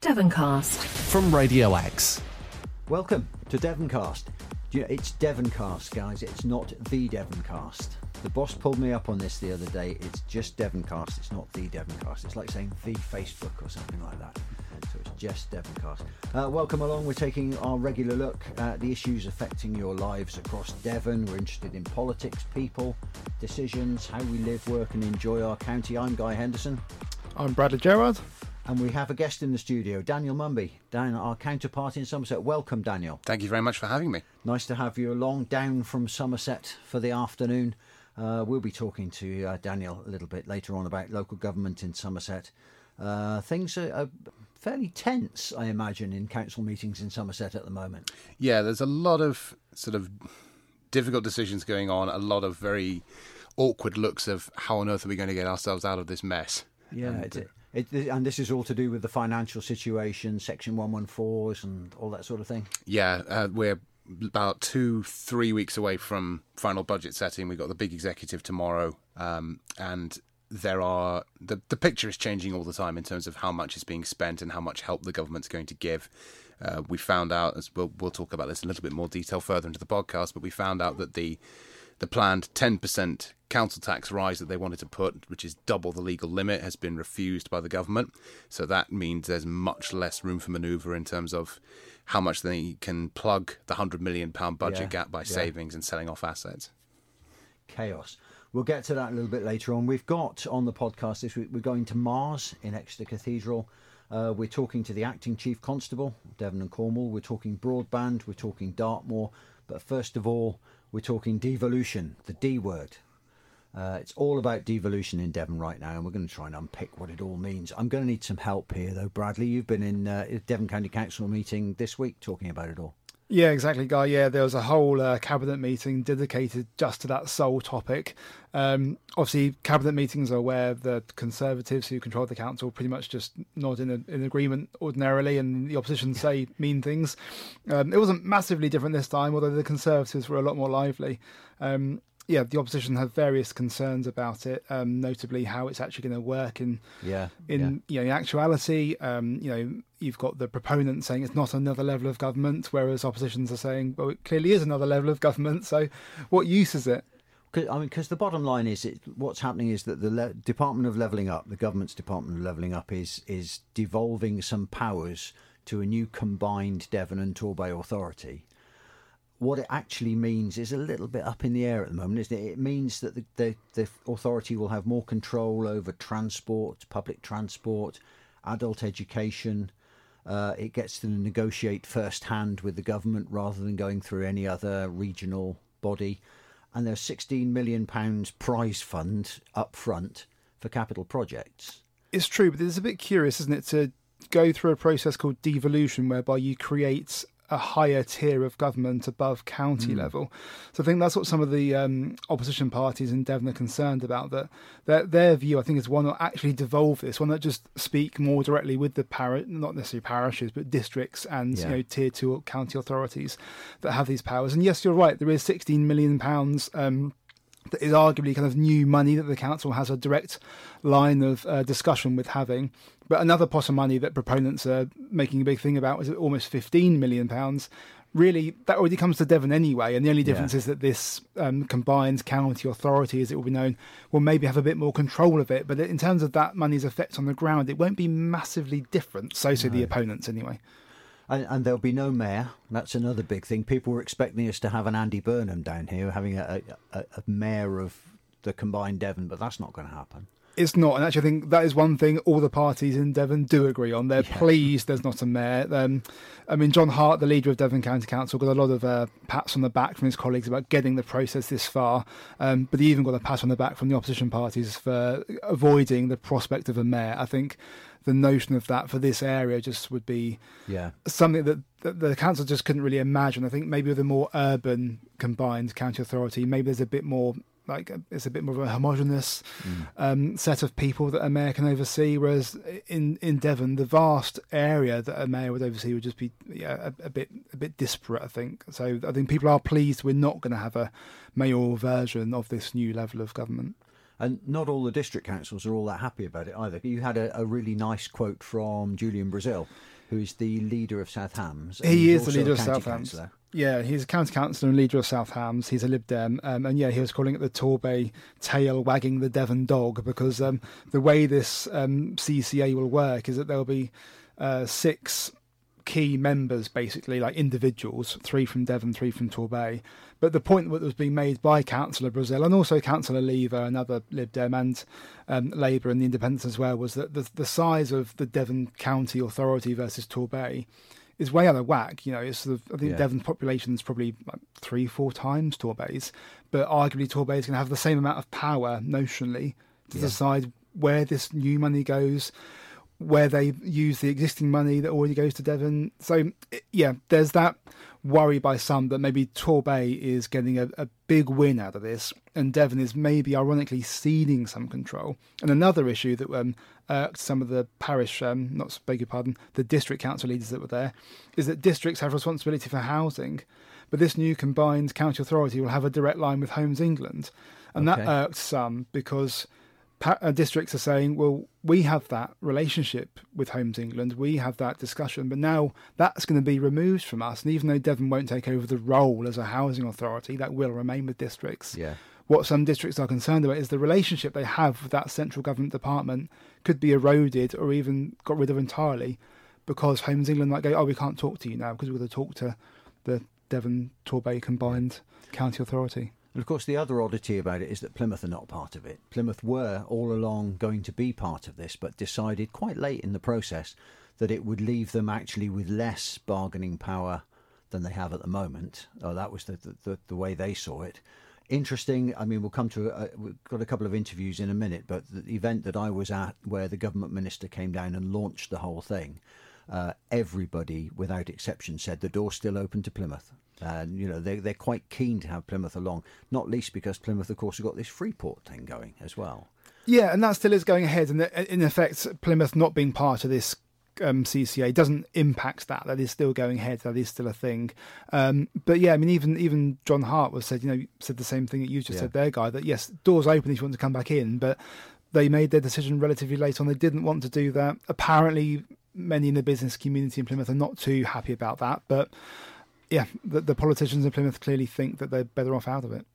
Devoncast. From Radio Exe. Welcome to Devoncast. You know, it's Devoncast, guys. It's not the Devoncast. The boss pulled me up on this the other day. It's just Devoncast. It's not the Devoncast. It's like saying the Facebook or something like that. So it's just Devoncast. Uh, welcome along. We're taking our regular look at the issues affecting your lives across Devon. We're interested in politics, people, decisions, how we live, work, and enjoy our county. I'm Guy Henderson. I'm Bradley Gerrard. And we have a guest in the studio, Daniel Mumby, down our counterpart in Somerset. Welcome, Daniel. Thank you very much for having me. Nice to have you along, down from Somerset for the afternoon. Uh, we'll be talking to uh, Daniel a little bit later on about local government in Somerset. Uh, things are, are, fairly tense, I imagine, in council meetings in Somerset at the moment. Yeah, there's a lot of sort of difficult decisions going on, a lot of very awkward looks of how on earth are we going to get ourselves out of this mess. Yeah, and, it, it, and this is all to do with the financial situation, Section 114s, and all that sort of thing. Yeah, uh, we're about two, three weeks away from final budget setting. We've got the big executive tomorrow, um, and there are the the picture is changing all the time in terms of how much is being spent and how much help the government's going to give. Uh, we found out, as we'll we'll talk about this in a little bit more detail further into the podcast, but we found out that the the planned 10% council tax rise that they wanted to put, which is double the legal limit, has been refused by the government. So that means there's much less room for manoeuvre in terms of how much they can plug the £100 million budget yeah, gap by yeah. savings and selling off assets. Chaos. We'll get to that a little bit later on. We've got on the podcast this week, we're going to Mars in Exeter Cathedral. Uh, we're talking to the acting chief constable, Devon and Cornwall. We're talking broadband. We're talking Dartmoor. But first of all, we're talking devolution, the D word. Uh, it's all about devolution in Devon right now, and we're going to try and unpick what it all means. I'm going to need some help here, though. Bradley, you've been in uh, Devon County Council meeting this week talking about it all. Yeah, exactly, Guy. Yeah, there was a whole uh, cabinet meeting dedicated just to that sole topic. Um, obviously, cabinet meetings are where the Conservatives who control the council pretty much just nod in, a, in agreement ordinarily, and the opposition say mean things. Um, it wasn't massively different this time, although the Conservatives were a lot more lively. Um, yeah, the opposition have various concerns about it, um, notably how it's actually going to work in yeah in yeah. you know in actuality. Um, you know, you've got the proponents saying it's not another level of government, whereas oppositions are saying, well, it clearly is another level of government. So, what use is it? I mean, because the bottom line is, it, what's happening is that the Le- Department of Levelling Up, the government's Department of Levelling Up, is is devolving some powers to a new combined Devon and Torbay authority what it actually means is a little bit up in the air at the moment, isn't it? It means that the, the, the authority will have more control over transport, public transport, adult education. Uh, it gets to negotiate first hand with the government rather than going through any other regional body. And there's 16 million pounds prize fund up front for capital projects. It's true, but it's a bit curious, isn't it, to go through a process called devolution, whereby you create a higher tier of government above county mm. level. So I think that's what some of the um, opposition parties in Devon are concerned about. That their, their view, I think, is one that actually devolve this, one that just speak more directly with the parish, not necessarily parishes, but districts and yeah. you know tier two county authorities that have these powers. And yes, you're right. There is 16 million pounds. Um, that is arguably kind of new money that the council has a direct line of uh, discussion with having. But another pot of money that proponents are making a big thing about is almost 15 million pounds. Really, that already comes to Devon anyway, and the only difference yeah. is that this um, combined county authority, as it will be known, will maybe have a bit more control of it. But in terms of that money's effect on the ground, it won't be massively different. So say no. the opponents anyway. And, and, there'll be no mayor. That's another big thing. People were expecting us to have an Andy Burnham down here, having a, a, a mayor of the combined Devon, but that's not going to happen. It's not, and actually, I think that is one thing all the parties in Devon do agree on. They're yeah. pleased there's not a mayor. Um, I mean, John Hart, the leader of Devon County Council, got a lot of uh, pats on the back from his colleagues about getting the process this far, um, but he even got a pat on the back from the opposition parties for avoiding the prospect of a mayor. I think the notion of that for this area just would be yeah something that, that the council just couldn't really imagine. I think maybe with a more urban combined county authority, maybe there's a bit more like it's a bit more of a homogenous mm. um, set of people that a mayor can oversee. Whereas in in Devon, the vast area that a mayor would oversee would just be yeah, a, a, bit a bit disparate. I think so. I think people are pleased we're not going to have a mayoral version of this new level of government. And not all the district councils are all that happy about it either. You had a, a really nice quote from Julian Brazil, who is the leader of South Hams. He is the leader of South Hams. Yeah, he's a county councillor and leader of South Hams. He's a Lib Dem, um, and yeah, he was calling it the Torbay tail wagging the Devon dog because um, the way this um, CCA will work is that there'll be uh, six key members, basically like individuals, three from Devon, three from Torbay, but the point that was being made by Councillor Brazil and also Councillor Lever, another Lib Dem, and um, Labour and the Independents as well, was that the, the size of the Devon County Authority versus Torbay is way out of whack. You know, it's sort of, I think yeah. Devon's population is probably like three, four times Torbay's, but arguably Torbay's going to have the same amount of power notionally to yeah. decide where this new money goes, where they use the existing money that already goes to Devon. So yeah, there's that worry by some that maybe Torbay is getting a, a, big win out of this, and Devon is maybe ironically ceding some control. And another issue that um, irked some of the parish, um, not beg your pardon, the district council leaders that were there, is that districts have responsibility for housing, but this new combined county authority will have a direct line with Homes England, and okay. that irked some because Uh, districts are saying, well, we have that relationship with Homes England, we have that discussion, but now that's going to be removed from us. And even though Devon won't take over the role as a housing authority, that will remain with districts. Yeah. What some districts are concerned about is the relationship they have with that central government department could be eroded or even got rid of entirely because Homes England might go, oh, we can't talk to you now because we're going to talk to the Devon Torbay combined county authority. And of course, the other oddity about it is that Plymouth are not part of it. Plymouth were all along going to be part of this, but decided quite late in the process that it would leave them actually with less bargaining power than they have at the moment. Oh, that was the, the, the way they saw it. Interesting. I mean, we'll come to. A, we've got a couple of interviews in a minute, but the event that I was at, where the government minister came down and launched the whole thing, uh, everybody, without exception, said the door's still open to Plymouth. And, you know, they, they're quite keen to have Plymouth along, not least because Plymouth, of course, have got this Freeport thing going as well. Yeah, and that still is going ahead. And in effect, Plymouth not being part of this um, CCA doesn't impact that. That is still going ahead. That is still a thing. Um, but yeah, I mean, even even John Hart was said, you know, said the same thing that you just yeah. said there, guy. That yes, doors open if you want to come back in, but they made their decision relatively late on. They didn't want to do that. Apparently, many in the business community in Plymouth are not too happy about that. But yeah, the, the politicians in Plymouth clearly think that they're better off out of it.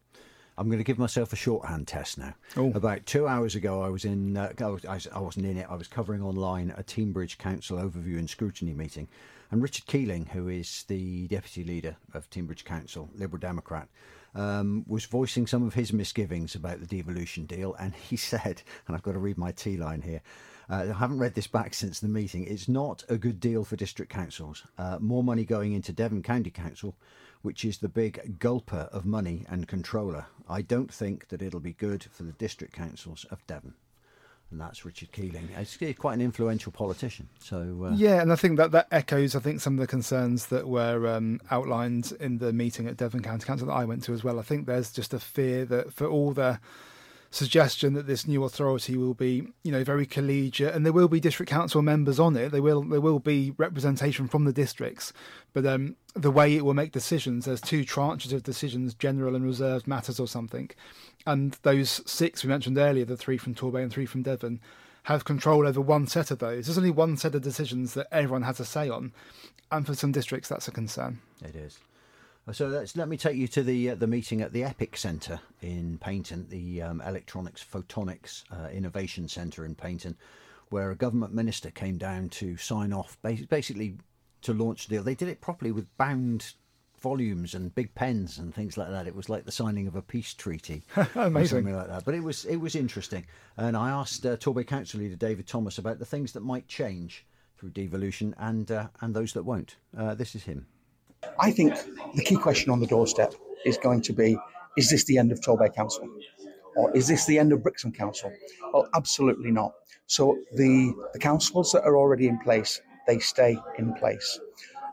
I'm going to give myself a shorthand test now. Ooh. About two hours ago, I was in. Uh, I, wasn't in it. I was covering online a Teignbridge Council overview and scrutiny meeting, and Richard Keeling, who is the deputy leader of Teignbridge Council, Liberal Democrat, um, was voicing some of his misgivings about the devolution deal, and he said, and I've got to read my T line here. Uh, I haven't read this back since the meeting. It's not a good deal for district councils. Uh, more money going into Devon County Council, which is the big gulper of money and controller. I don't think that it'll be good for the district councils of Devon and that's Richard Keeling. He's quite an influential politician. So uh... yeah, and I think that that echoes, I think, some of the concerns that were um, outlined in the meeting at Devon County Council that I went to as well. I think there's just a fear that for all the suggestion that this new authority will be, you know, very collegiate, and there will be district council members on it. There will there will be representation from the districts, but um, the way it will make decisions, there's two tranches of decisions: general and reserved matters, or something. And those six we mentioned earlier, the three from Torbay and three from Devon, have control over one set of those. There's only one set of decisions that everyone has a say on, and for some districts, that's a concern. It is. So let me take you to the uh, the meeting at the EPIC Centre in Paignton, the um, Electronics Photonics uh, Innovation Centre in Paignton, where a government minister came down to sign off, basically to launch the deal. They did it properly with bound volumes and big pens and things like that. It was like the signing of a peace treaty, amazing, something like that. But it was it was interesting, and I asked uh, Torbay Council leader David Thomas about the things that might change through devolution and uh, and those that won't. Uh, this is him. I think the key question on the doorstep is going to be is this the end of Torbay Council? Or is this the end of Brixham Council? Well, absolutely not. So the, the councils that are already in place, they stay in place.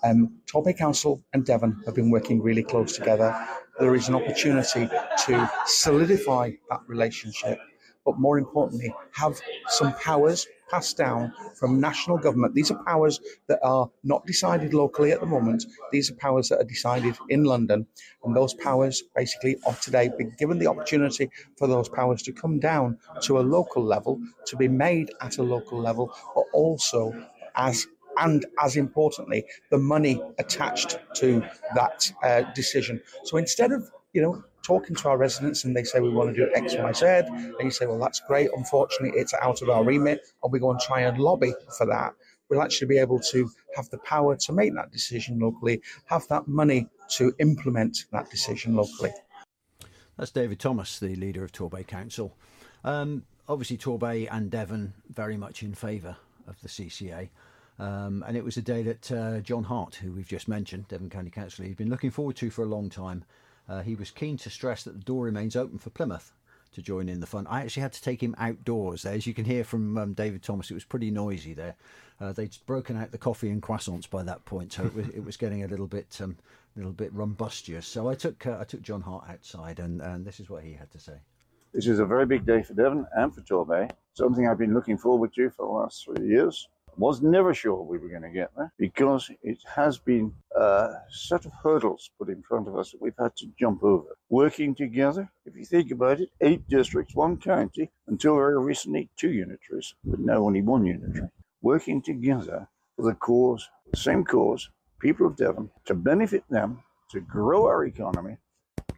Um, Torbay Council and Devon have been working really close together. There is an opportunity to solidify that relationship, but more importantly, have some powers passed down from national government. These are powers that are not decided locally at the moment. These are powers that are decided in London. And those powers basically are today being given the opportunity for those powers to come down to a local level, to be made at a local level, but also as and as importantly, the money attached to that uh, decision. So instead of you know talking to our residents and they say we want to do X, Y, Z, and you say, well, that's great. Unfortunately, it's out of our remit, and we go and try and lobby for that. We'll actually be able to have the power to make that decision locally, have that money to implement that decision locally. That's David Thomas, the leader of Torbay Council. Um, obviously, Torbay and Devon very much in favour of the CCA. Um, and it was a day that uh, John Hart, who we've just mentioned, Devon County Councillor, he'd been looking forward to for a long time. Uh, he was keen to stress that the door remains open for Plymouth to join in the fun. I actually had to take him outdoors there. As you can hear from um, David Thomas, it was pretty noisy there. Uh, they'd broken out the coffee and croissants by that point, so it was, it was getting a little bit um, little bit rumbustious. So I took uh, I took John Hart outside, and, and this is what he had to say. This is a very big day for Devon and for Torbay. Something I've been looking forward to for the last three years was never sure we were going to get there because it has been a set of hurdles put in front of us that we've had to jump over. Working together, if you think about it, eight districts, one county, until very recently, two unitaries, but now only one unitary. Working together for the cause, the same cause, people of Devon, to benefit them, to grow our economy,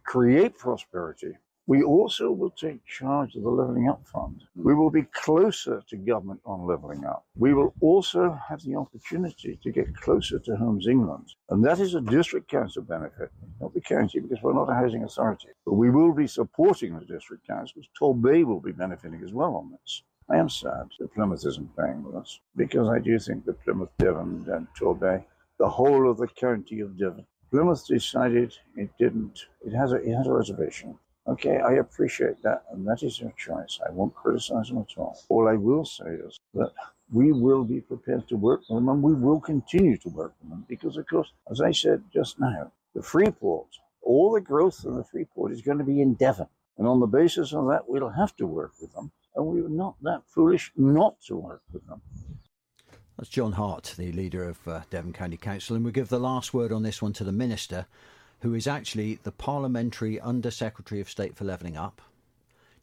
create prosperity, we also will take charge of the Levelling Up Fund. We will be closer to government on levelling up. We will also have the opportunity to get closer to Homes England. And that is a district council benefit, not the county, because we're not a housing authority. But we will be supporting the district councils. Torbay will be benefiting as well on this. I am sad that Plymouth isn't paying with us because I do think that Plymouth, Devon, and Torbay, the whole of the county of Devon, Plymouth decided it didn't. It has a, it has a reservation. Okay, I appreciate that, and that is your choice. I won't criticize them at all. All I will say is that we will be prepared to work with them, and we will continue to work with them because, of course, as I said just now, the Freeport, all the growth in the Freeport is going to be in Devon. And on the basis of that, we'll have to work with them, and we are not that foolish not to work with them. That's John Hart, the leader of uh, Devon County Council, and we give the last word on this one to the Minister who is actually the Parliamentary Under Secretary of State for Levelling Up.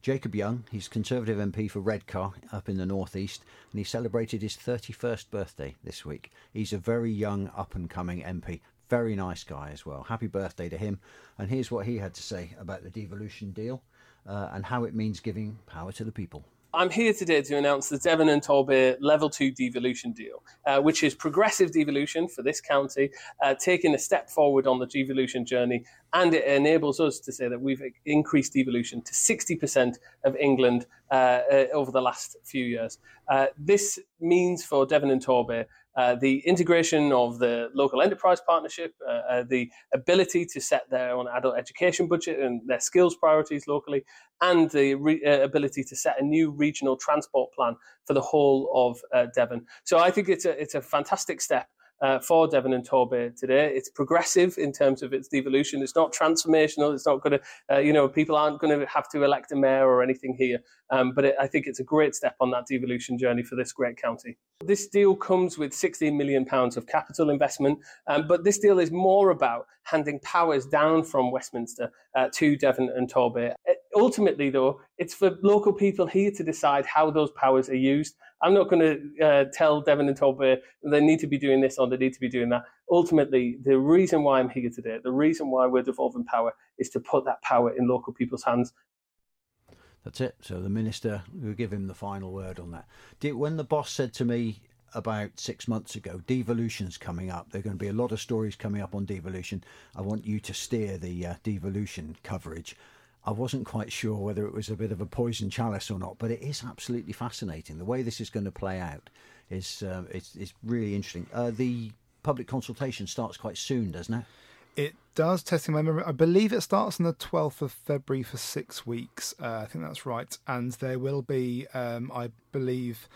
Jacob Young, he's Conservative MP for Redcar up in the northeast, and he celebrated his 31st birthday this week. He's a very young, up and coming MP. Very nice guy as well. Happy birthday to him. And here's what he had to say about the devolution deal uh, and how it means giving power to the people. I'm here today to announce the Devon and Torbay Level 2 devolution deal, uh, which is progressive devolution for this county, uh, taking a step forward on the devolution journey. And it enables us to say that we've increased devolution to 60% of England uh, uh, over the last few years. Uh, this means for Devon and Torbay uh, the integration of the local enterprise partnership, uh, uh, the ability to set their own adult education budget and their skills priorities locally, and the re- uh, ability to set a new regional transport plan for the whole of uh, Devon. So I think it's a it's a fantastic step uh, for Devon and Torbay today. It's progressive in terms of its devolution. It's not transformational. It's not going to, uh, you know, people aren't going to have to elect a mayor or anything here. Um, but it, I think it's a great step on that devolution journey for this great county. This deal comes with 16 million pounds of capital investment, um, but this deal is more about handing powers down from Westminster uh, to Devon and Torbay. Ultimately, though, it's for local people here to decide how those powers are used I'm not going to uh, tell Devon and Torbay they need to be doing this or they need to be doing that. Ultimately, the reason why I'm here today, the reason why we're devolving power, is to put that power in local people's hands. That's it. So the minister will give him the final word on that. When the boss said to me about six months ago, devolution's coming up. There are going to be a lot of stories coming up on devolution. I want you to steer the uh, devolution coverage. I wasn't quite sure whether it was a bit of a poison chalice or not, but it is absolutely fascinating. The way this is going to play out is uh, it's, it's really interesting. Uh, the public consultation starts quite soon, doesn't it? It does. Testing my memory, I believe it starts on the twelfth of February for six weeks. Uh, I think that's right, and there will be, um, I believe,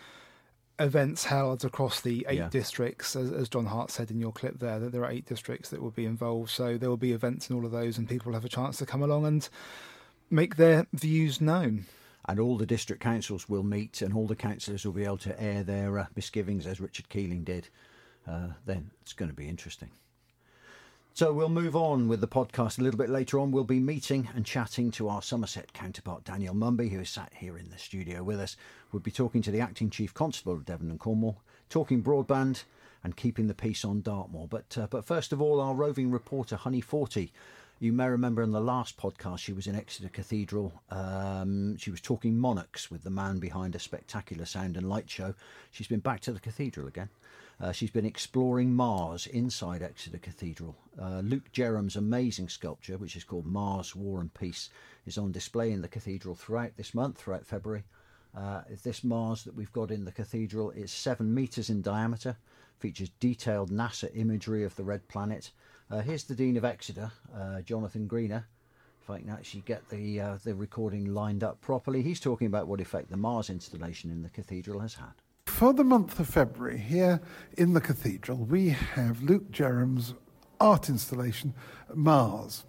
events held across the eight yeah. districts, as, as, John Hart said in your clip there, that there are eight districts that will be involved. So there will be events in all of those, and people will have a chance to come along and make their views known. and all the district councils will meet, and all the councillors will be able to air their uh, misgivings as Richard Keeling did. Uh, then it's going to be interesting. So we'll move on with the podcast a little bit later on. We'll be meeting and chatting to our Somerset counterpart, Daniel Mumby, who is sat here in the studio with us. We'll be talking to the acting chief constable of Devon and Cornwall, talking broadband and keeping the peace on Dartmoor. But uh, but first of all, our roving reporter Honey Forty. You may remember in the last podcast she was in Exeter Cathedral. Um, she was talking monarchs with the man behind a spectacular sound and light show. She's been back to the cathedral again. Uh, she's been exploring Mars inside Exeter Cathedral. Uh, Luke Jerram's amazing sculpture, which is called Mars, War and Peace, is on display in the cathedral throughout this month, throughout February. Uh, this Mars that we've got in the cathedral is seven metres in diameter, features detailed NASA imagery of the red planet. Uh, here's the Dean of Exeter, uh, Jonathan Greener. If I can actually get the uh, the recording lined up properly, he's talking about what effect the Mars installation in the cathedral has had. For the month of February, here in the cathedral, we have Luke Jerram's art installation, Mars.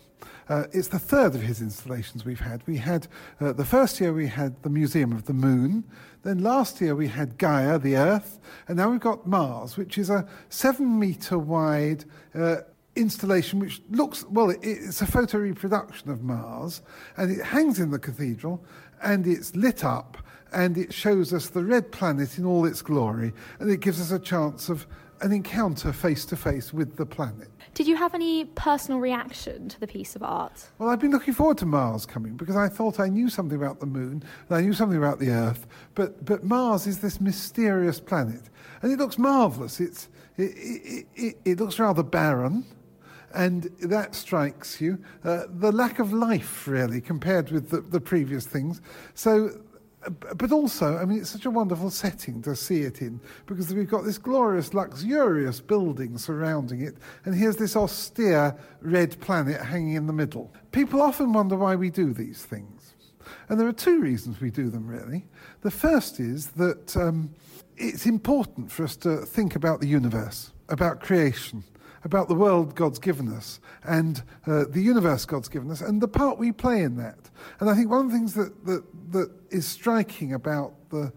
Uh, it's the third of his installations we've had. We had uh, the first year we had the Museum of the Moon. Then last year we had Gaia, the Earth, and now we've got Mars, which is a seven meter wide uh, installation which looks well. It, it's a photo reproduction of Mars, and it hangs in the cathedral, and it's lit up and it shows us the red planet in all its glory, and it gives us a chance of an encounter face to face with the planet. Did you have any personal reaction to the piece of art? Well, I've been looking forward to Mars coming because I thought I knew something about the moon and I knew something about the Earth, but, but Mars is this mysterious planet, and it looks marvellous. It's, it, it, it, it looks rather barren and that strikes you. Uh, the lack of life, really, compared with the, the previous things. So but also, I mean, it's such a wonderful setting to see it in because we've got this glorious, luxurious building surrounding it, and here's this austere red planet hanging in the middle. People often wonder why we do these things. And there are two reasons we do them, really. The first is that um, it's important for us to think about the universe, about creation, about the world God's given us and uh, the universe God's given us and the part we play in that. And I think one of the things that, that, that is striking about the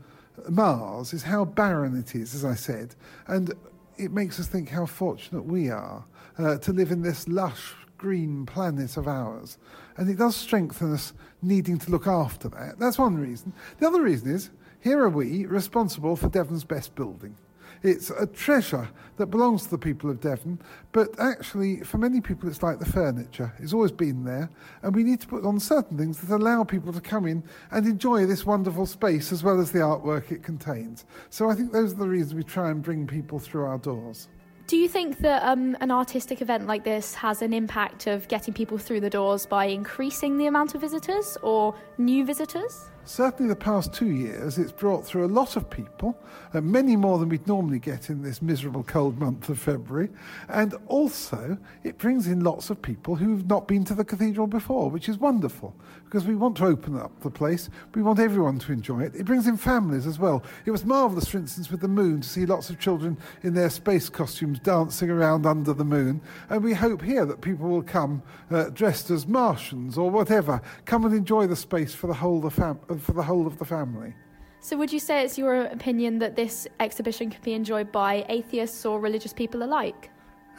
Mars is how barren it is, as I said, and it makes us think how fortunate we are uh, to live in this lush green planet of ours. And it does strengthen us needing to look after that. That's one reason. The other reason is here are we responsible for Devon's best building. It's a treasure that belongs to the people of Devon, but actually, for many people, it's like the furniture. It's always been there, and we need to put on certain things that allow people to come in and enjoy this wonderful space as well as the artwork it contains. So I think those are the reasons we try and bring people through our doors. Do you think that um, an artistic event like this has an impact of getting people through the doors by increasing the amount of visitors or new visitors? Certainly, the past two years, it's brought through a lot of people, uh, many more than we'd normally get in this miserable cold month of February. And also, it brings in lots of people who've not been to the cathedral before, which is wonderful because we want to open up the place. We want everyone to enjoy it. It brings in families as well. It was marvellous, for instance, with the moon to see lots of children in their space costumes dancing around under the moon. And we hope here that people will come uh, dressed as Martians or whatever, come and enjoy the space for the whole, of the fam- for the whole of the family. So, would you say it's your opinion that this exhibition can be enjoyed by atheists or religious people alike?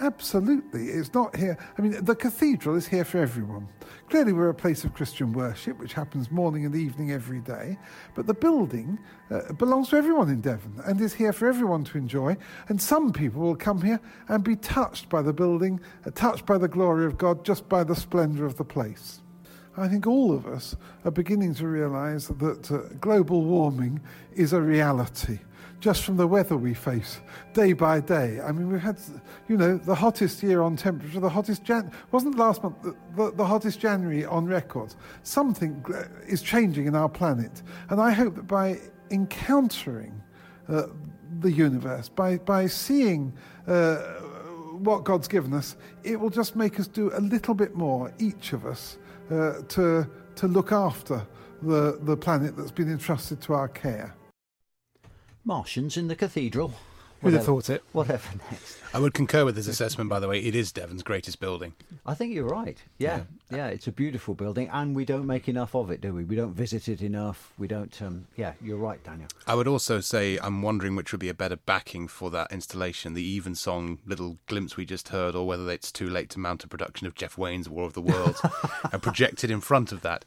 Absolutely. It's not here. I mean, the cathedral is here for everyone. Clearly, we're a place of Christian worship, which happens morning and evening every day. But the building uh, belongs to everyone in Devon and is here for everyone to enjoy. And some people will come here and be touched by the building, uh, touched by the glory of God, just by the splendour of the place. I think all of us are beginning to realize that uh, global warming is a reality just from the weather we face day by day. I mean, we've had, you know, the hottest year on temperature, the hottest Jan wasn't last month the, the, the, hottest January on record. Something is changing in our planet, and I hope that by encountering uh, the universe, by by seeing. Uh, what God's given us, it will just make us do a little bit more, each of us, uh, to, to look after the, the planet that's been entrusted to our care. Martians in the cathedral. Who'd have thought it? Whatever next. I would concur with his assessment, by the way. It is Devon's greatest building. I think you're right. Yeah, yeah, yeah, it's a beautiful building, and we don't make enough of it, do we? We don't visit it enough. We don't. Um, yeah, you're right, Daniel. I would also say I'm wondering which would be a better backing for that installation: the Evensong little glimpse we just heard, or whether it's too late to mount a production of Jeff Wayne's War of the Worlds and project it in front of that.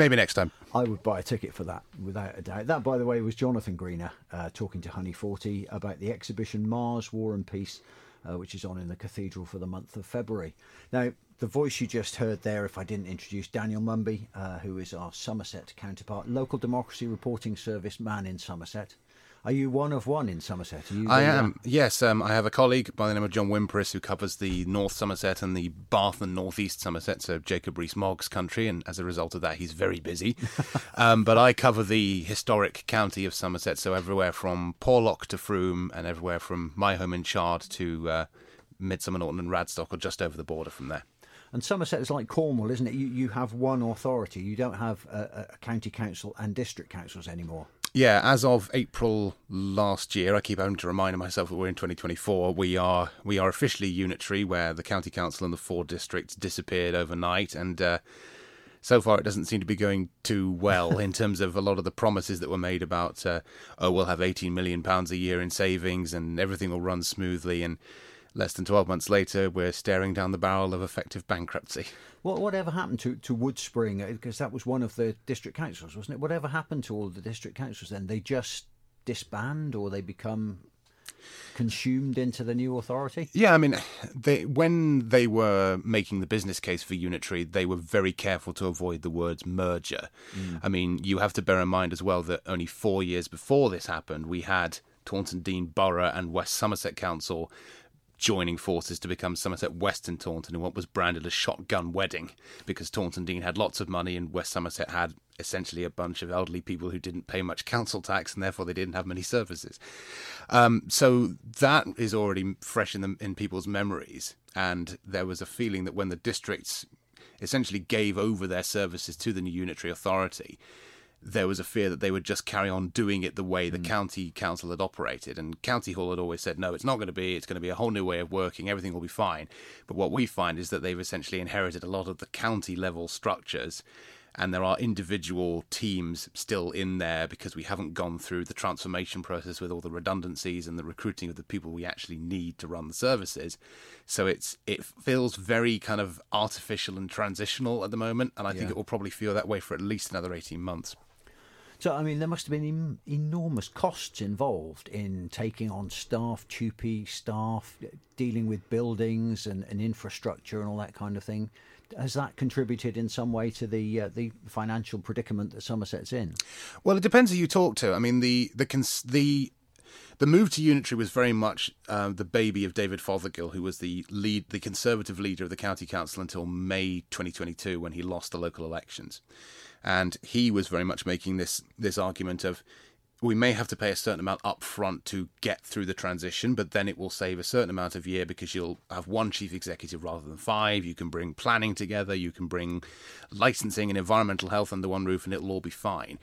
Maybe next time. I would buy a ticket for that, without a doubt. That, by the way, was Jonathan Greener uh, talking to Honey 40 about the exhibition Mars, War and Peace, uh, which is on in the Cathedral for the month of February. Now, the voice you just heard there, if I didn't introduce Daniel Mumby, uh, who is our Somerset counterpart, local democracy reporting service man in Somerset. Are you one of one in Somerset? I am. Yes, um, I have a colleague by the name of John Wimperis who covers the North Somerset and the Bath and North East Somerset, so Jacob Rees-Mogg's country, and as a result of that, he's very busy. um, but I cover the historic county of Somerset, so everywhere from Porlock to Frome, and everywhere from my home in Chard to uh, Midsomer Norton and Radstock, or just over the border from there. And Somerset is like Cornwall, isn't it? You you have one authority. You don't have a, a county council and district councils anymore. Yeah, as of April last year, I keep having to remind myself that we're in 2024. We are we are officially unitary, where the county council and the four districts disappeared overnight, and uh, so far it doesn't seem to be going too well in terms of a lot of the promises that were made about uh, oh we'll have 18 million pounds a year in savings and everything will run smoothly and less than 12 months later, we're staring down the barrel of effective bankruptcy. What whatever happened to, to Woodspring? Because uh, that was one of the district councils, wasn't it? Whatever happened to all the district councils then? They just disband or they become consumed into the new authority? Yeah, I mean, they, when they were making the business case for Unitary, they were very careful to avoid the words merger. Mm. I mean, you have to bear in mind as well that only four years before this happened, we had Taunton Deane Borough and West Somerset Council joining forces to become Somerset West and Taunton in what was branded a shotgun wedding because Taunton Deane had lots of money and West Somerset had essentially a bunch of elderly people who didn't pay much council tax and therefore they didn't have many services. Um, so that is already fresh in, the, in people's memories. And there was a feeling that when the districts essentially gave over their services to the new unitary authority, there was a fear that they would just carry on doing it the way the mm. county council had operated. And County Hall had always said, no, it's not going to be. It's going to be a whole new way of working. Everything will be fine. But what we find is that they've essentially inherited a lot of the county level structures. And there are individual teams still in there because we haven't gone through the transformation process with all the redundancies and the recruiting of the people we actually need to run the services. So it's it feels very kind of artificial and transitional at the moment, and I yeah. think it will probably feel that way for at least another eighteen months. So, I mean, there must have been enormous costs involved in taking on staff, TUPE staff, dealing with buildings and, and infrastructure and all that kind of thing. Has that contributed in some way to the uh, the financial predicament that Somerset's in? Well, it depends who you talk to. I mean, the the cons- the the move to unitary was very much uh, the baby of David Fothergill, who was the lead, the Conservative leader of the county council until May 2022, when he lost the local elections. And he was very much making this this argument of we may have to pay a certain amount up front to get through the transition, but then it will save a certain amount of year because you'll have one chief executive rather than five. You can bring planning together, you can bring licensing and environmental health under one roof, and it'll all be fine.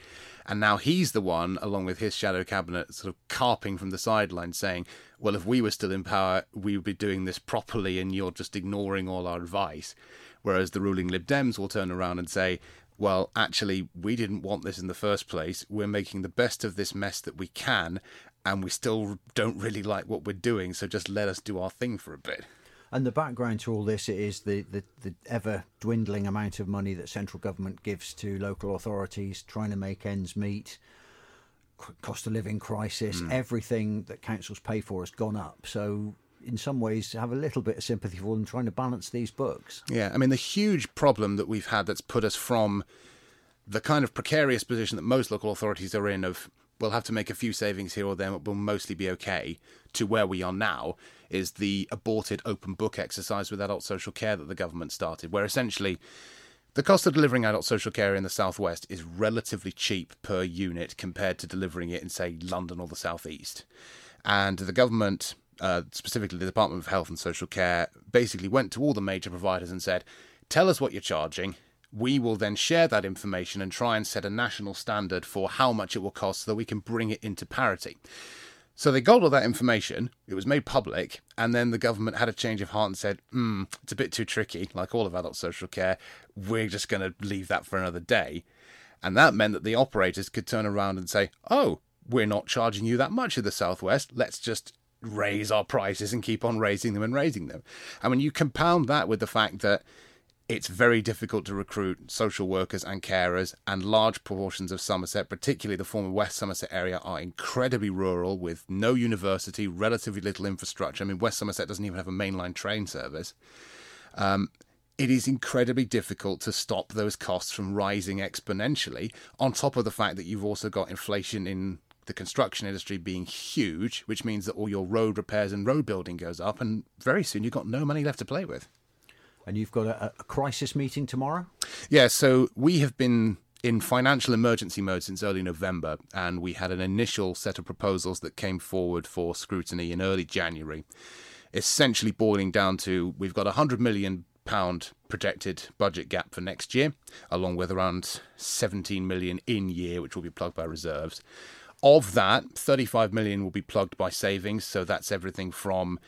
And now he's the one, along with his shadow cabinet, sort of carping from the sidelines, saying, Well, if we were still in power, we would be doing this properly, and you're just ignoring all our advice. Whereas the ruling Lib Dems will turn around and say, well, actually, we didn't want this in the first place. We're making the best of this mess that we can, and we still don't really like what we're doing, so just let us do our thing for a bit. And the background to all this is the, the, the, ever dwindling amount of money that central government gives to local authorities, trying to make ends meet, cost of living crisis, mm. everything that councils pay for has gone up. So in some ways have a little bit of sympathy for them trying to balance these books. Yeah, I mean the huge problem that we've had that's put us from the kind of precarious position that most local authorities are in of we'll have to make a few savings here or there, but we'll mostly be okay, to where we are now is the aborted open book exercise with adult social care that the government started, where essentially the cost of delivering adult social care in the southwest is relatively cheap per unit compared to delivering it in, say, London or the southeast. And the government uh, specifically the Department of Health and Social Care, basically went to all the major providers and said, Tell us what you're charging. We will then share that information and try and set a national standard for how much it will cost so that we can bring it into parity. So they got all that information, it was made public, and then the government had a change of heart and said, hmm, it's a bit too tricky, like all of adult social care, we're just going to leave that for another day. And that meant that the operators could turn around and say, oh, we're not charging you that much in the Southwest, let's just raise our prices and keep on raising them and raising them. And when you compound that with the fact that it's very difficult to recruit social workers and carers, and large proportions of Somerset, particularly the former West Somerset area, are incredibly rural with no university, relatively little infrastructure. I mean, West Somerset doesn't even have a mainline train service. Um, it is incredibly difficult to stop those costs from rising exponentially, on top of the fact that you've also got inflation in the construction industry being huge, which means that all your road repairs and road building goes up, and very soon you've got no money left to play with. And you've got a, a crisis meeting tomorrow? Yeah, so we have been in financial emergency mode since early November, and we had an initial set of proposals that came forward for scrutiny in early January. Essentially, boiling down to we've got a hundred million pound projected budget gap for next year, along with around 17 million in year, which will be plugged by reserves. Of that, 35 million will be plugged by savings, so that's everything from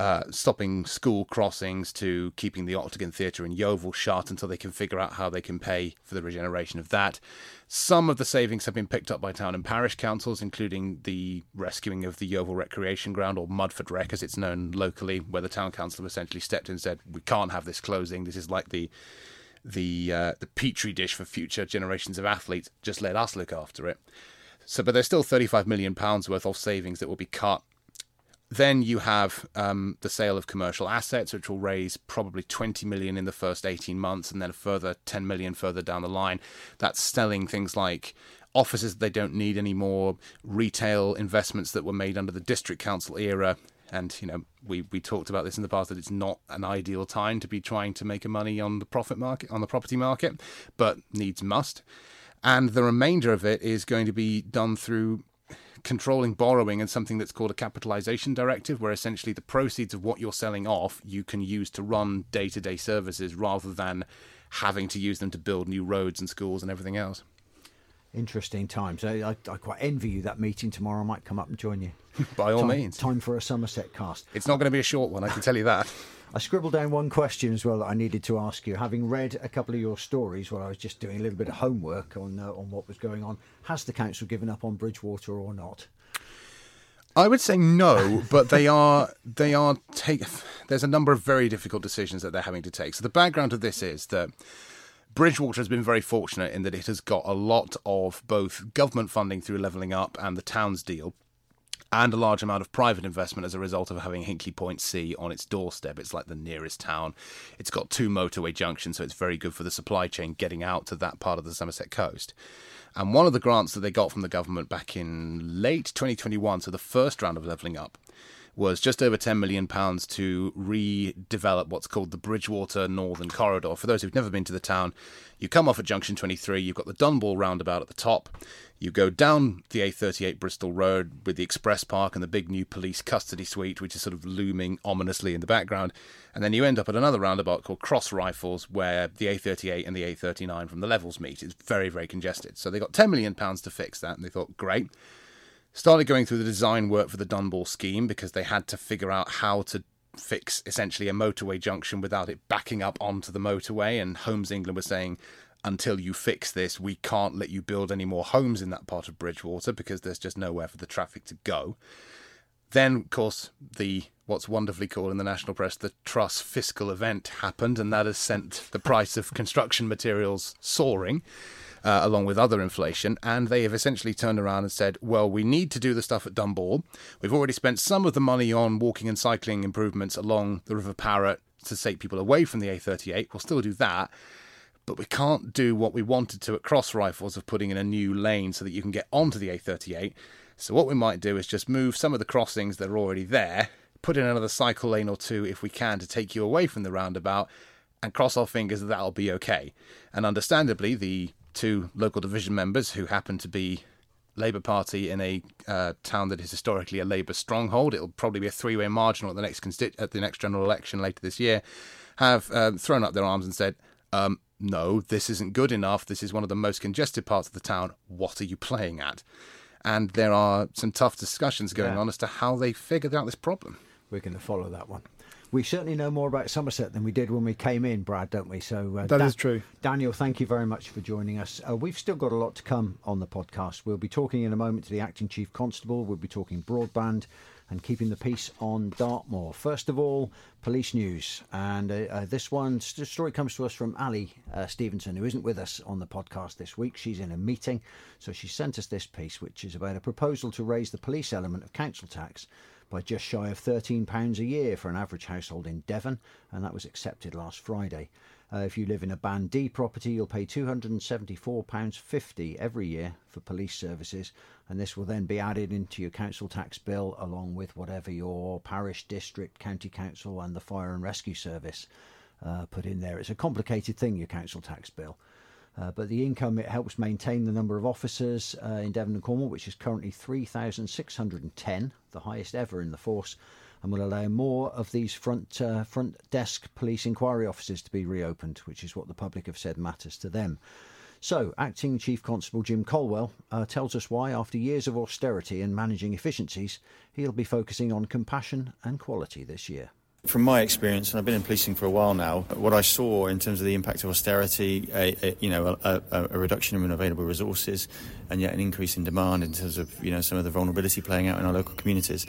uh, stopping school crossings to keeping the Octagon Theatre in Yeovil shut until they can figure out how they can pay for the regeneration of that. Some of the savings have been picked up by town and parish councils, including the rescuing of the Yeovil Recreation Ground, or Mudford Rec as it's known locally, where the town council essentially stepped in and said, We can't have this closing. This is like the the uh, the petri dish for future generations of athletes. Just let us look after it. So, but there's still 35 million pounds worth of savings that will be cut then you have um, the sale of commercial assets, which will raise probably 20 million in the first 18 months, and then a further 10 million further down the line. That's selling things like offices that they don't need anymore, retail investments that were made under the district council era. And you know, we we talked about this in the past that it's not an ideal time to be trying to make a money on the profit market on the property market, but needs must. And the remainder of it is going to be done through controlling borrowing and something that's called a capitalization directive, where essentially the proceeds of what you're selling off you can use to run day to day services rather than having to use them to build new roads and schools and everything else. Interesting times. I, I, I quite envy you that meeting tomorrow. I might come up and join you. By all time, means. Time for a Somerset cast. It's not going to be a short one, I can tell you that. I scribbled down one question as well that I needed to ask you. Having read a couple of your stories while I was just doing a little bit of homework on uh, on what was going on, has the council given up on Bridgwater or not? I would say no, but they are they are take. There's a number of very difficult decisions that they're having to take. So the background of this is that Bridgwater has been very fortunate in that it has got a lot of both government funding through levelling up and the towns deal, and a large amount of private investment as a result of having Hinkley Point C on its doorstep. It's like the nearest town. It's got two motorway junctions, so it's very good for the supply chain getting out to that part of the Somerset coast. And one of the grants that they got from the government back in late 2021, so the first round of levelling up, was just over £10 million to redevelop what's called the Bridgwater Northern Corridor. For those who've never been to the town, you come off at Junction 23, you've got the Dunball roundabout at the top, you go down the A38 Bristol Road with the Express Park and the big new police custody suite, which is sort of looming ominously in the background, and then you end up at another roundabout called Cross Rifles, where the A38 and the A39 from the levels meet. It's very, very congested. So they got £10 million to fix that, and they thought, great started going through the design work for the Dunball scheme because they had to figure out how to fix essentially a motorway junction without it backing up onto the motorway. And Homes England was saying, until you fix this, we can't let you build any more homes in that part of Bridgwater because there's just nowhere for the traffic to go. Then, of course, the what's wonderfully called in the national press the Truss fiscal event happened, and that has sent the price of construction materials soaring uh, along with other inflation. And they have essentially turned around and said, well, we need to do the stuff at Dunball. We've already spent some of the money on walking and cycling improvements along the River Parrett to take people away from the A38. We'll still do that. But we can't do what we wanted to at Cross Rifles of putting in a new lane so that you can get onto the A38. So, what we might do is just move some of the crossings that are already there, put in another cycle lane or two if we can to take you away from the roundabout, and cross our fingers that that'll be okay. And understandably, the two local division members who happen to be Labour Party in a uh, town that is historically a Labour stronghold. It'll probably be a three-way marginal at the next consti- at the next general election later this year. Have uh, thrown up their arms and said, um, "No, this isn't good enough. This is one of the most congested parts of the town. What are you playing at?" and there are some tough discussions going Yeah. on as to how they figured out this problem. We're going to follow that one. We certainly know more about Somerset than we did when we came in, Brad, don't we? So uh, That Dan- is true. Daniel, thank you very much for joining us. Uh, we've still got a lot to come on the podcast. We'll be talking in a moment to the acting chief constable. We'll be talking broadband and keeping the peace on Dartmoor. First of all, police news, and uh, uh, this one st- story comes to us from Ali uh, Stevenson, who isn't with us on the podcast this week. She's in a meeting, so she sent us this piece, which is about a proposal to raise the police element of council tax by just shy of £13 a year for an average household in Devon, and that was accepted last Friday. Uh, if you live in a Band D property, you'll pay £274.50 every year for police services, and this will then be added into your council tax bill along with whatever your parish, district, county council, and the fire and rescue service uh, put in there. It's a complicated thing, your council tax bill. Uh, but the income it helps maintain the number of officers uh, in Devon and Cornwall, which is currently 3,610, the highest ever in the force, and will allow more of these front uh, front desk police inquiry offices to be reopened, which is what the public have said matters to them. So, Acting Chief Constable Jim Colwell uh, tells us why, after years of austerity and managing efficiencies, he'll be focusing on compassion and quality this year. From my experience, and I've been in policing for a while now, what I saw in terms of the impact of austerity, a, a, you know, a, a, a reduction in available resources, and yet an increase in demand in terms of you know some of the vulnerability playing out in our local communities.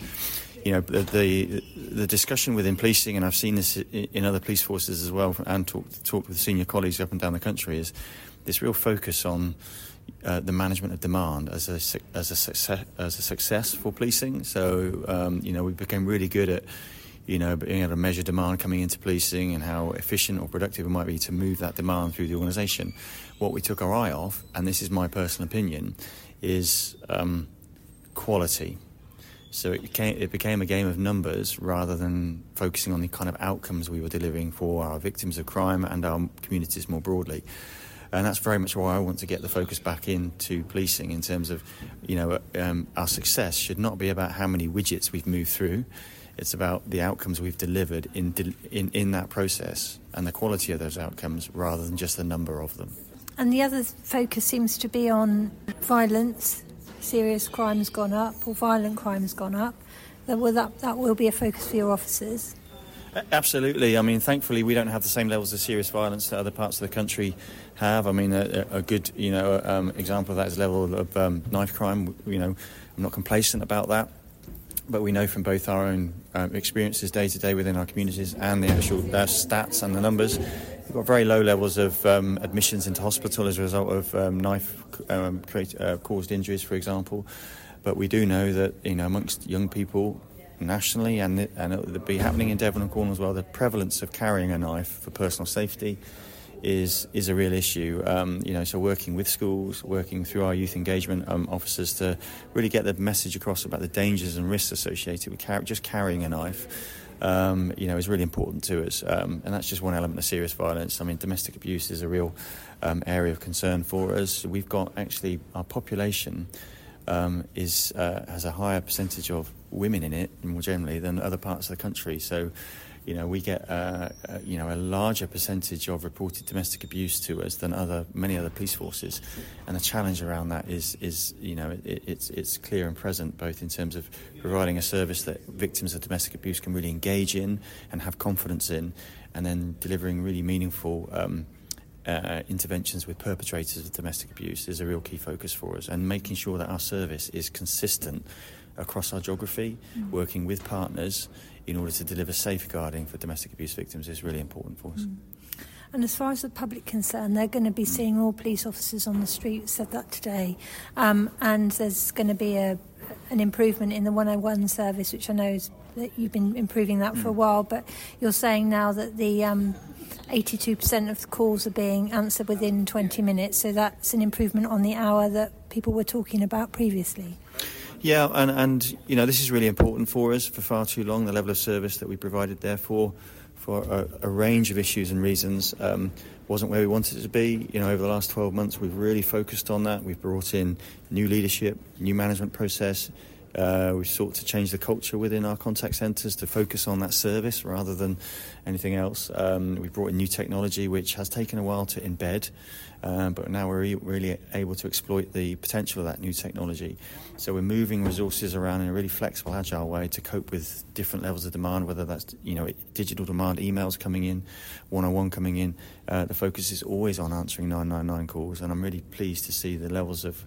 You know, the the, the discussion within policing, and I've seen this in other police forces as well, and talked talked with senior colleagues up and down the country, is this real focus on uh, the management of demand as a as a success as a success for policing. So um, you know we became really good at you know being able to measure demand coming into policing and how efficient or productive it might be to move that demand through the organisation. What we took our eye off, and this is my personal opinion, is um, quality. So it became, it became a game of numbers rather than focusing on the kind of outcomes we were delivering for our victims of crime and our communities more broadly. And that's very much why I want to get the focus back into policing in terms of, you know, um, our success should not be about how many widgets we've moved through. It's about the outcomes we've delivered in, in, in that process and the quality of those outcomes rather than just the number of them. And the other focus seems to be on violence. Serious crime has gone up, or violent crime has gone up. That will, that, that will be a focus for your officers. Absolutely. I mean, thankfully, we don't have the same levels of serious violence that other parts of the country have. I mean, a, a good, you know, um, example of that is the level of um, knife crime. You know, I'm not complacent about that, but we know from both our own um, experiences day to day within our communities and the actual uh, stats and the numbers, we've got very low levels of um, admissions into hospital as a result of um, knife um, create, uh, caused injuries, for example. But we do know that, you know, amongst young people nationally and, and it will be happening in Devon and Cornwall as well, the prevalence of carrying a knife for personal safety is is a real issue. Um, you know, so working with schools, working through our youth engagement um, officers to really get the message across about the dangers and risks associated with car- just carrying a knife. Um, you know, is really important to us, um, and that's just one element of serious violence. I mean, domestic abuse is a real um, area of concern for us. We've got actually our population um, is uh, has a higher percentage of women in it more generally than other parts of the country. So, you know, we get uh, uh, you know a larger percentage of reported domestic abuse to us than other many other police forces, and the challenge around that is is you know it, it's it's clear and present both in terms of providing a service that victims of domestic abuse can really engage in and have confidence in, and then delivering really meaningful. Um, uh, interventions with perpetrators of domestic abuse is a real key focus for us, and making sure that our service is consistent across our geography, Mm. working with partners in order to deliver safeguarding for domestic abuse victims is really important for us. And as far as the public concerned, they're going to be seeing all police officers on the street. Said that today, um, and there's going to be a an improvement in the 101 service, which I know is that you've been improving that for a while. But you're saying now that the um, 82% of the calls are being answered within 20 minutes, so that's an improvement on the hour that people were talking about previously. Yeah, and, and you know this is really important for us. For far too long, the level of service that we provided, therefore, for a, a range of issues and reasons, um, wasn't where we wanted it to be. You know, over the last 12 months, we've really focused on that. We've brought in new leadership, new management process, Uh, we sought to change the culture within our contact centres to focus on that service rather than anything else. Um, we brought in new technology, which has taken a while to embed, um, but now we're really able to exploit the potential of that new technology. So we're moving resources around in a really flexible, agile way to cope with different levels of demand, whether that's you know digital demand, emails coming in, one-on-one coming in. Uh, the focus is always on answering 999 calls, and I'm really pleased to see the levels of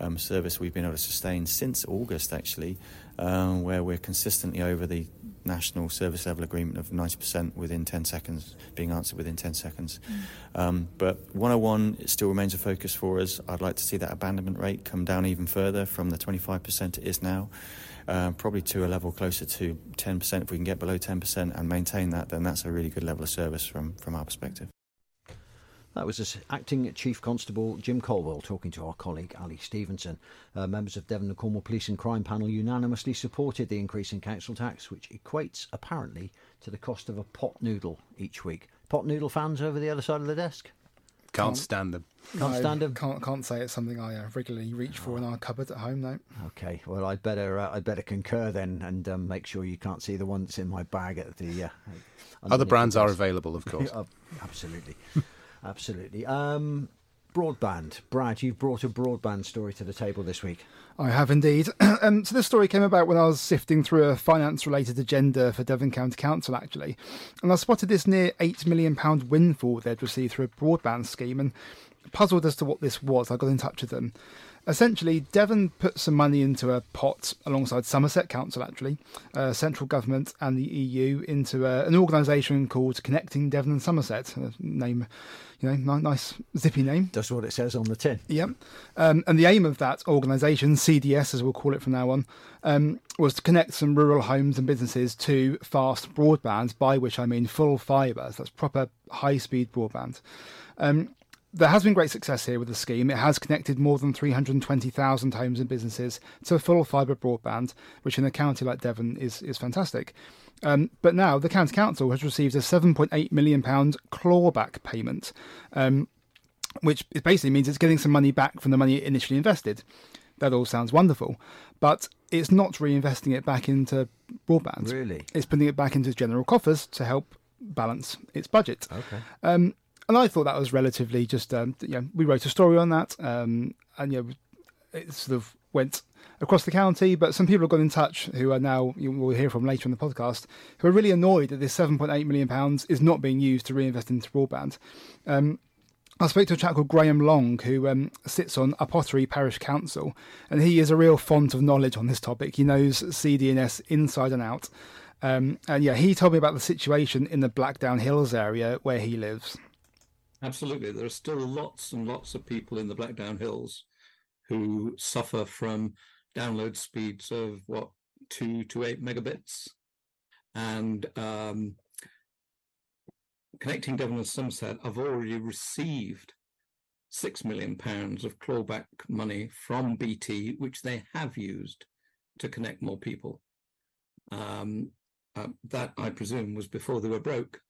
um, service we've been able to sustain since August, actually, um, where we're consistently over the national service level agreement of 90% within 10 seconds, being answered within 10 seconds. Mm. Um, but 101 still remains a focus for us. I'd like to see that abandonment rate come down even further from the 25% it is now. Uh, probably to a level closer to 10%. If we can get below 10% and maintain that, then that's a really good level of service from, from our perspective. That was Acting Chief Constable Jim Colwell talking to our colleague Ali Stevenson. Uh, members of Devon and Cornwall Police and Crime Panel unanimously supported the increase in council tax, which equates apparently to the cost of a pot noodle each week. Pot noodle fans over the other side of the desk? Can't, stand them. Can't no, stand them. Can't can't say it's something I uh, regularly reach for in our cupboard at home. No. Okay. Well, I'd better uh, I'd better concur then, and um, make sure you can't see the one that's in my bag at the. Uh, Other brands are available, of course. absolutely. Absolutely. Um, broadband. Brad, you've brought a broadband story to the table this week. I have indeed. um, so this story came about when I was sifting through a finance-related agenda for Devon County Council, actually, and I spotted this near eight million pound windfall they'd received through a broadband scheme, and puzzled as to what this was. I got in touch with them. Essentially, Devon put some money into a pot alongside Somerset Council, actually, uh, central government and the EU, into uh, an organisation called Connecting Devon and Somerset. name you know, nice zippy name. That's what it says on the tin. Yep. Um, and the aim of that organisation, CDS as we'll call it from now on, um, was to connect some rural homes and businesses to fast broadband, by which I mean full fibre. So that's proper high speed broadband. Um, there has been great success here with the scheme. It has connected more than 320,000 homes and businesses to full fibre broadband, which in a county like Devon is, is fantastic. Um, but now the county council has received a 7.8 million pound clawback payment, um, which basically means it's getting some money back from the money it initially invested. That all sounds wonderful, but it's not reinvesting it back into broadband. Really, it's putting it back into general coffers to help balance its budget. Okay. Um, and I thought that was relatively just. Um, you know, we wrote a story on that, um, and you know, it sort of went across the county, but some people have got in touch who are now, you will hear from later in the podcast, who are really annoyed that this £7.8 million is not being used to reinvest into broadband. Um, I spoke to a chap called Graham Long, who um, sits on Upottery Parish Council, and he is a real font of knowledge on this topic. He knows CDNS inside and out. Um, and yeah, he told me about the situation in the Blackdown Hills area where he lives. Absolutely. There are still lots and lots of people in the Blackdown Hills who suffer from download speeds of what two to eight megabits, and um, connecting Devon and Somerset, I've already received six million pounds of clawback money from BT, which they have used to connect more people. Um, uh, that I presume was before they were broke,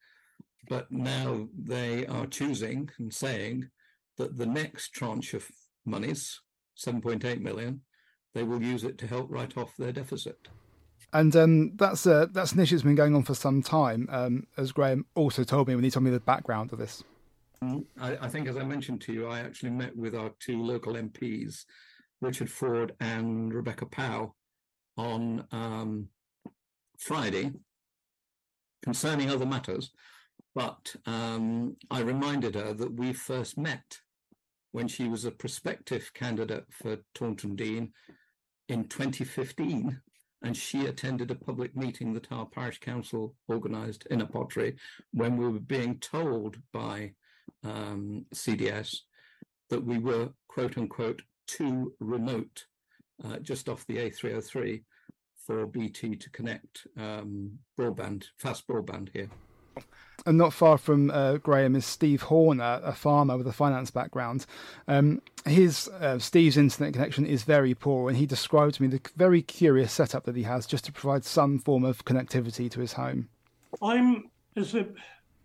but now they are choosing and saying that the next tranche of monies 7.8 million, they will use it to help write off their deficit. And um, that's uh, that's an issue that's been going on for some time, um, as Graham also told me when he told me the background of this. Mm, I, I, think, as I mentioned to you, I actually met with our two local MPs, Richard Foord and Rebecca Powell, on um, Friday concerning other matters. But um, I reminded her that we first met when she was a prospective candidate for Taunton Deane in 2015. And she attended a public meeting that our parish council organised in Upottery when we were being told by um, CDS that we were, quote unquote, too remote uh, just off the A303 for BT to connect um, broadband, fast broadband here. And not far from uh, Graham is Steve Horner, a farmer with a finance background. Um, his uh, Steve's internet connection is very poor, and he described to me the very curious setup that he has just to provide some form of connectivity to his home. I'm as a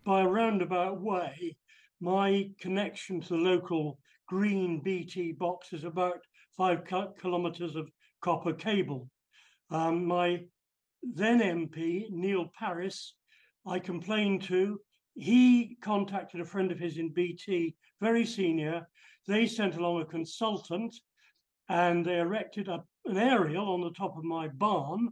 by a roundabout way. My connection to the local green BT box is about five kilometres of copper cable. Um, my then MP, Neil Parish, I complained to. He contacted a friend of his in BT, very senior. They sent along a consultant and they erected a, an aerial on the top of my barn,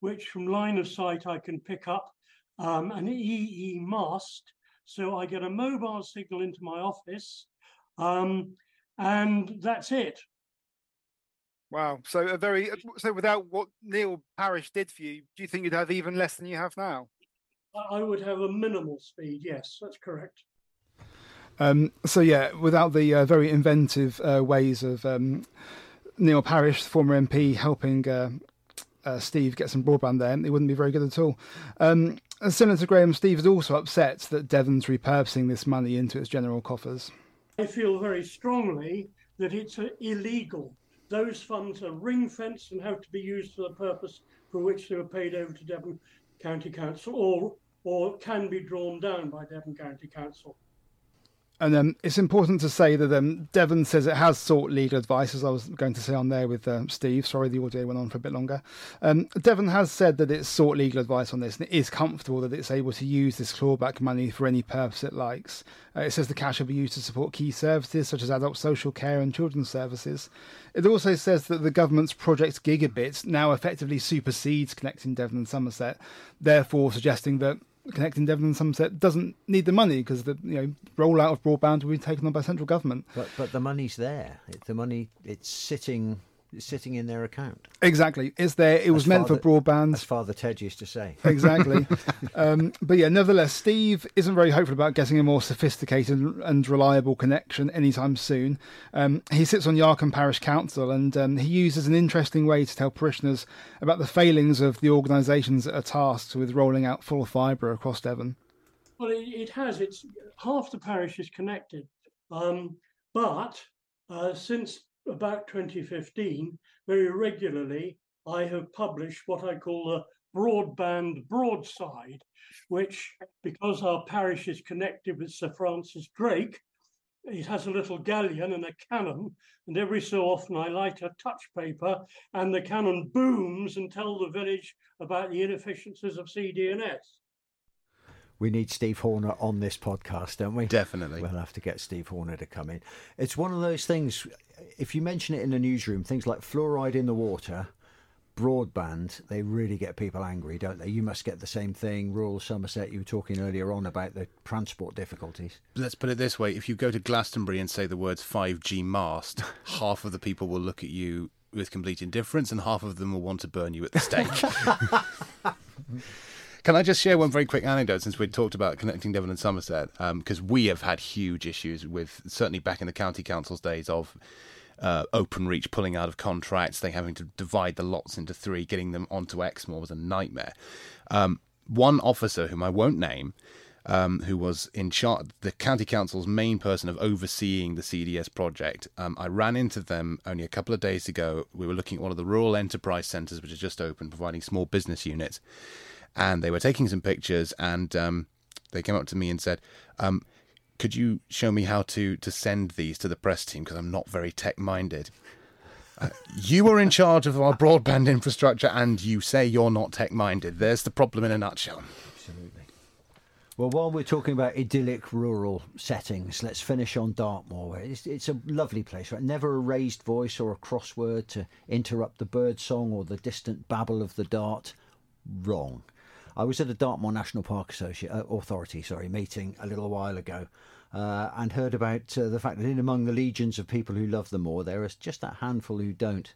which from line of sight I can pick up um, an EE mast. So I get a mobile signal into my office, um, and that's it. Wow. So a very so without what Neil Parish did for you, do you think you'd have even less than you have now? I would have a minimal speed. Yes, that's correct. Um, so yeah, without the uh, very inventive uh, ways of um, Neil Parish, the former MP, helping uh, uh, Steve get some broadband there, it wouldn't be very good at all. Um, to Graham, Steve is also upset that Devon's repurposing this money into its general coffers. I feel very strongly that it's uh, illegal. Those funds are ring fenced and have to be used for the purpose for which they were paid over to Devon County Council or, or can be drawn down by Devon County Council. And um, it's important to say that um, Devon says it has sought legal advice, as I was going to say on there with uh, Steve. Sorry, the audio went on for a bit longer. Um, Devon has said that it's sought legal advice on this and it is comfortable that it's able to use this clawback money for any purpose it likes. Uh, it says the cash will be used to support key services such as adult social care and children's services. It also says that the government's Project Gigabit now effectively supersedes connecting Devon and Somerset, therefore suggesting that connecting Devon and Somerset doesn't need the money because the you know rollout of broadband will be taken on by central government. But but the money's there. The money it's sitting sitting in their account. Exactly, it's there. It was As meant Father- for broadband. As Father Ted used to say. exactly. um, but yeah, nevertheless, Steve isn't very hopeful about getting a more sophisticated and reliable connection anytime soon. Um, he sits on Yarcombe Parish Council and um, he uses an interesting way to tell parishioners about the failings of the organisations that are tasked with rolling out full fibre across Devon. Well, it, it has. It's half the parish is connected, um, but uh, since about 2015, very regularly, I have published what I call a broadband broadside, which, because our parish is connected with Sir Francis Drake, it has a little galleon and a cannon, and every so often I light a touch paper, and the cannon booms and tell the village about the inefficiencies of CD&S. We need Steve Horner on this podcast, don't we? Definitely. We'll have to get Steve Horner to come in. It's one of those things, if you mention it in the newsroom, things like fluoride in the water, broadband, they really get people angry, don't they? You must get the same thing. Rural Somerset, you were talking earlier on about the transport difficulties. Let's put it this way: if you go to Glastonbury and say the words 5G mast, half of the people will look at you with complete indifference, and half of them will want to burn you at the stake. Can I just share one very quick anecdote since we talked about connecting Devon and Somerset? Because we have had huge issues with, certainly back in the county council's days, of uh, Openreach pulling out of contracts, they having to divide the lots into three, getting them onto Exmoor was a nightmare. Um, one officer, whom I won't name, um, who was in charge, the county council's main person of overseeing the CDS project. Um, I ran into them only a couple of days ago. We were looking at one of the rural enterprise centres, which has just opened, providing small business units. And they were taking some pictures, and um, they came up to me and said, um, "Could you show me how to to send these to the press team? Because I'm not very tech minded." Uh, you are in charge of our broadband infrastructure, and you say you're not tech minded. There's the problem in a nutshell. Absolutely. Well, while we're talking about idyllic rural settings, let's finish on Dartmoor. It's, it's a lovely place, right? Never a raised voice or a crossword to interrupt the bird song or the distant babble of the dart. Wrong. I was at a Dartmoor National Park uh, Authority sorry, meeting a little while ago uh, and heard about uh, the fact that in among the legions of people who love the moor, there is just that handful who don't.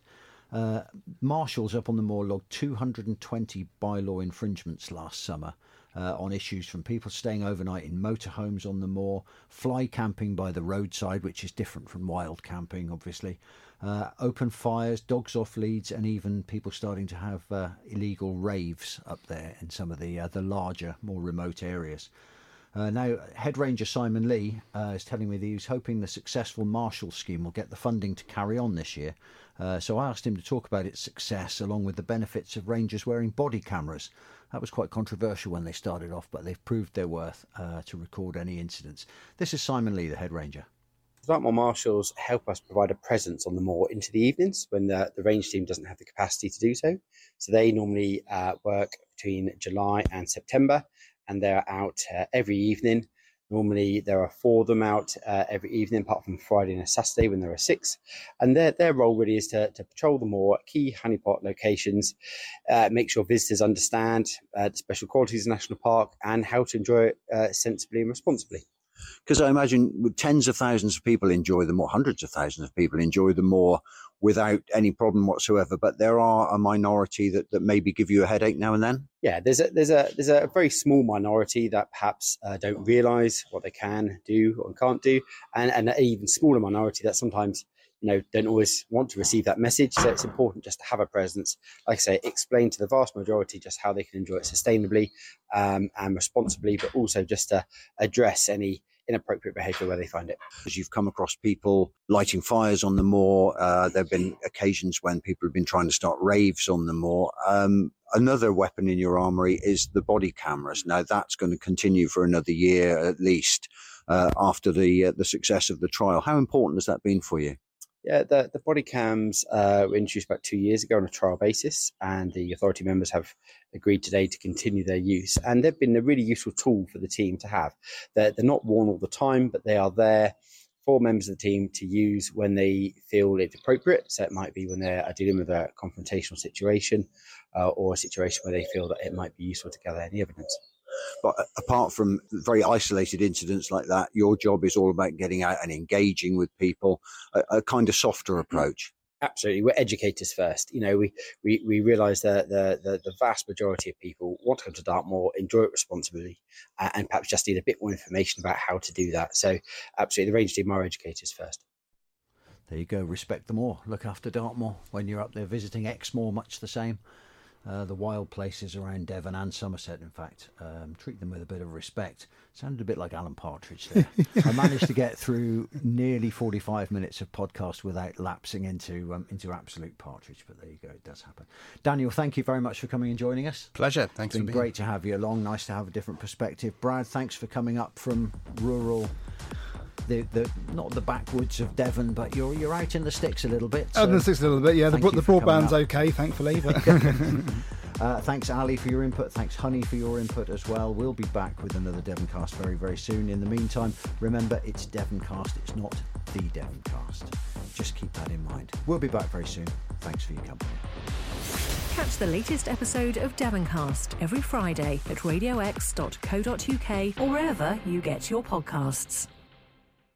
Uh, marshals up on the moor logged 220 bylaw infringements last summer uh, on issues from people staying overnight in motorhomes on the moor, fly camping by the roadside, which is different from wild camping, obviously, uh, open fires, dogs off leads, and even people starting to have uh, illegal raves up there in some of the uh, the larger, more remote areas. Uh, now, Head Ranger Simon Lee uh, is telling me that he's hoping the successful Marshall scheme will get the funding to carry on this year. So I asked him to talk about its success along with the benefits of rangers wearing body cameras. That was quite controversial when they started off, but they've proved their worth to record any incidents. This is Simon Lee, the Head Ranger. Dartmoor Marshals help us provide a presence on the moor into the evenings when the, the range team doesn't have the capacity to do so. So they normally uh, work between July and September and they're out uh, every evening. Normally, there are four of them out uh, every evening, apart from Friday and a Saturday when there are six. And their, their role really is to, to patrol the moor at key honeypot locations, uh, make sure visitors understand uh, the special qualities of the National Park and how to enjoy it uh, sensibly and responsibly. Because I imagine tens of thousands of people enjoy them, or hundreds of thousands of people enjoy them more without any problem whatsoever. But there are a minority that, that maybe give you a headache now and then. Yeah, there's a there's a there's a very small minority that perhaps uh, don't realise what they can do or can't do, and and an even smaller minority that sometimes know don't always want to receive that message. So it's important just to have a presence. Like I say, explain to the vast majority just how they can enjoy it sustainably um, and responsibly, but also just to address any inappropriate behaviour where they find it. As you've come across people lighting fires on the moor, uh, there have been occasions when people have been trying to start raves on the moor. Um, another weapon in your armory is the body cameras. Now that's going to continue for another year at least uh, after the uh, the success of the trial. How important has that been for you? Yeah, the, the body cams uh, were introduced about two years ago on a trial basis, and the authority members have agreed today to continue their use. And they've been a really useful tool for the team to have. They're, they're not worn all the time, but they are there for members of the team to use when they feel it's appropriate. So it might be when they're dealing with a confrontational situation uh, or a situation where they feel that it might be useful to gather any evidence. But apart from very isolated incidents like that, your job is all about getting out and engaging with people, a, a kind of softer approach. Absolutely, we're educators first. You know, we we, we realise that the, the, the vast majority of people want to come to Dartmoor, enjoy it responsibly, uh, and perhaps just need a bit more information about how to do that. So, absolutely, the range team are educators first. There you go. Respect them all. Look after Dartmoor when you're up there visiting Exmoor. Much the same. Uh, the wild places around Devon and Somerset, in fact. Um, treat them with a bit of respect. Sounded a bit like Alan Partridge there. I managed to get through nearly 45 minutes of podcast without lapsing into um, into absolute Partridge, but there you go, it does happen. Daniel, thank you very much for coming and joining us. Pleasure. Thanks it's been for being great to have you along. Nice to have a different perspective. Brad, thanks for coming up from rural the, the not the backwoods of Devon, but you're you're out in the sticks a little bit. So out in the sticks a little bit, yeah. The, the broadband's okay, thankfully. But uh, thanks, Ali, for your input. Thanks, Honey, for your input as well. We'll be back with another Devoncast very, very soon. In the meantime, remember it's Devoncast, it's not the Devoncast. Just keep that in mind. We'll be back very soon. Thanks for your company. Catch the latest episode of Devoncast every Friday at radioexe.co.uk or wherever you get your podcasts.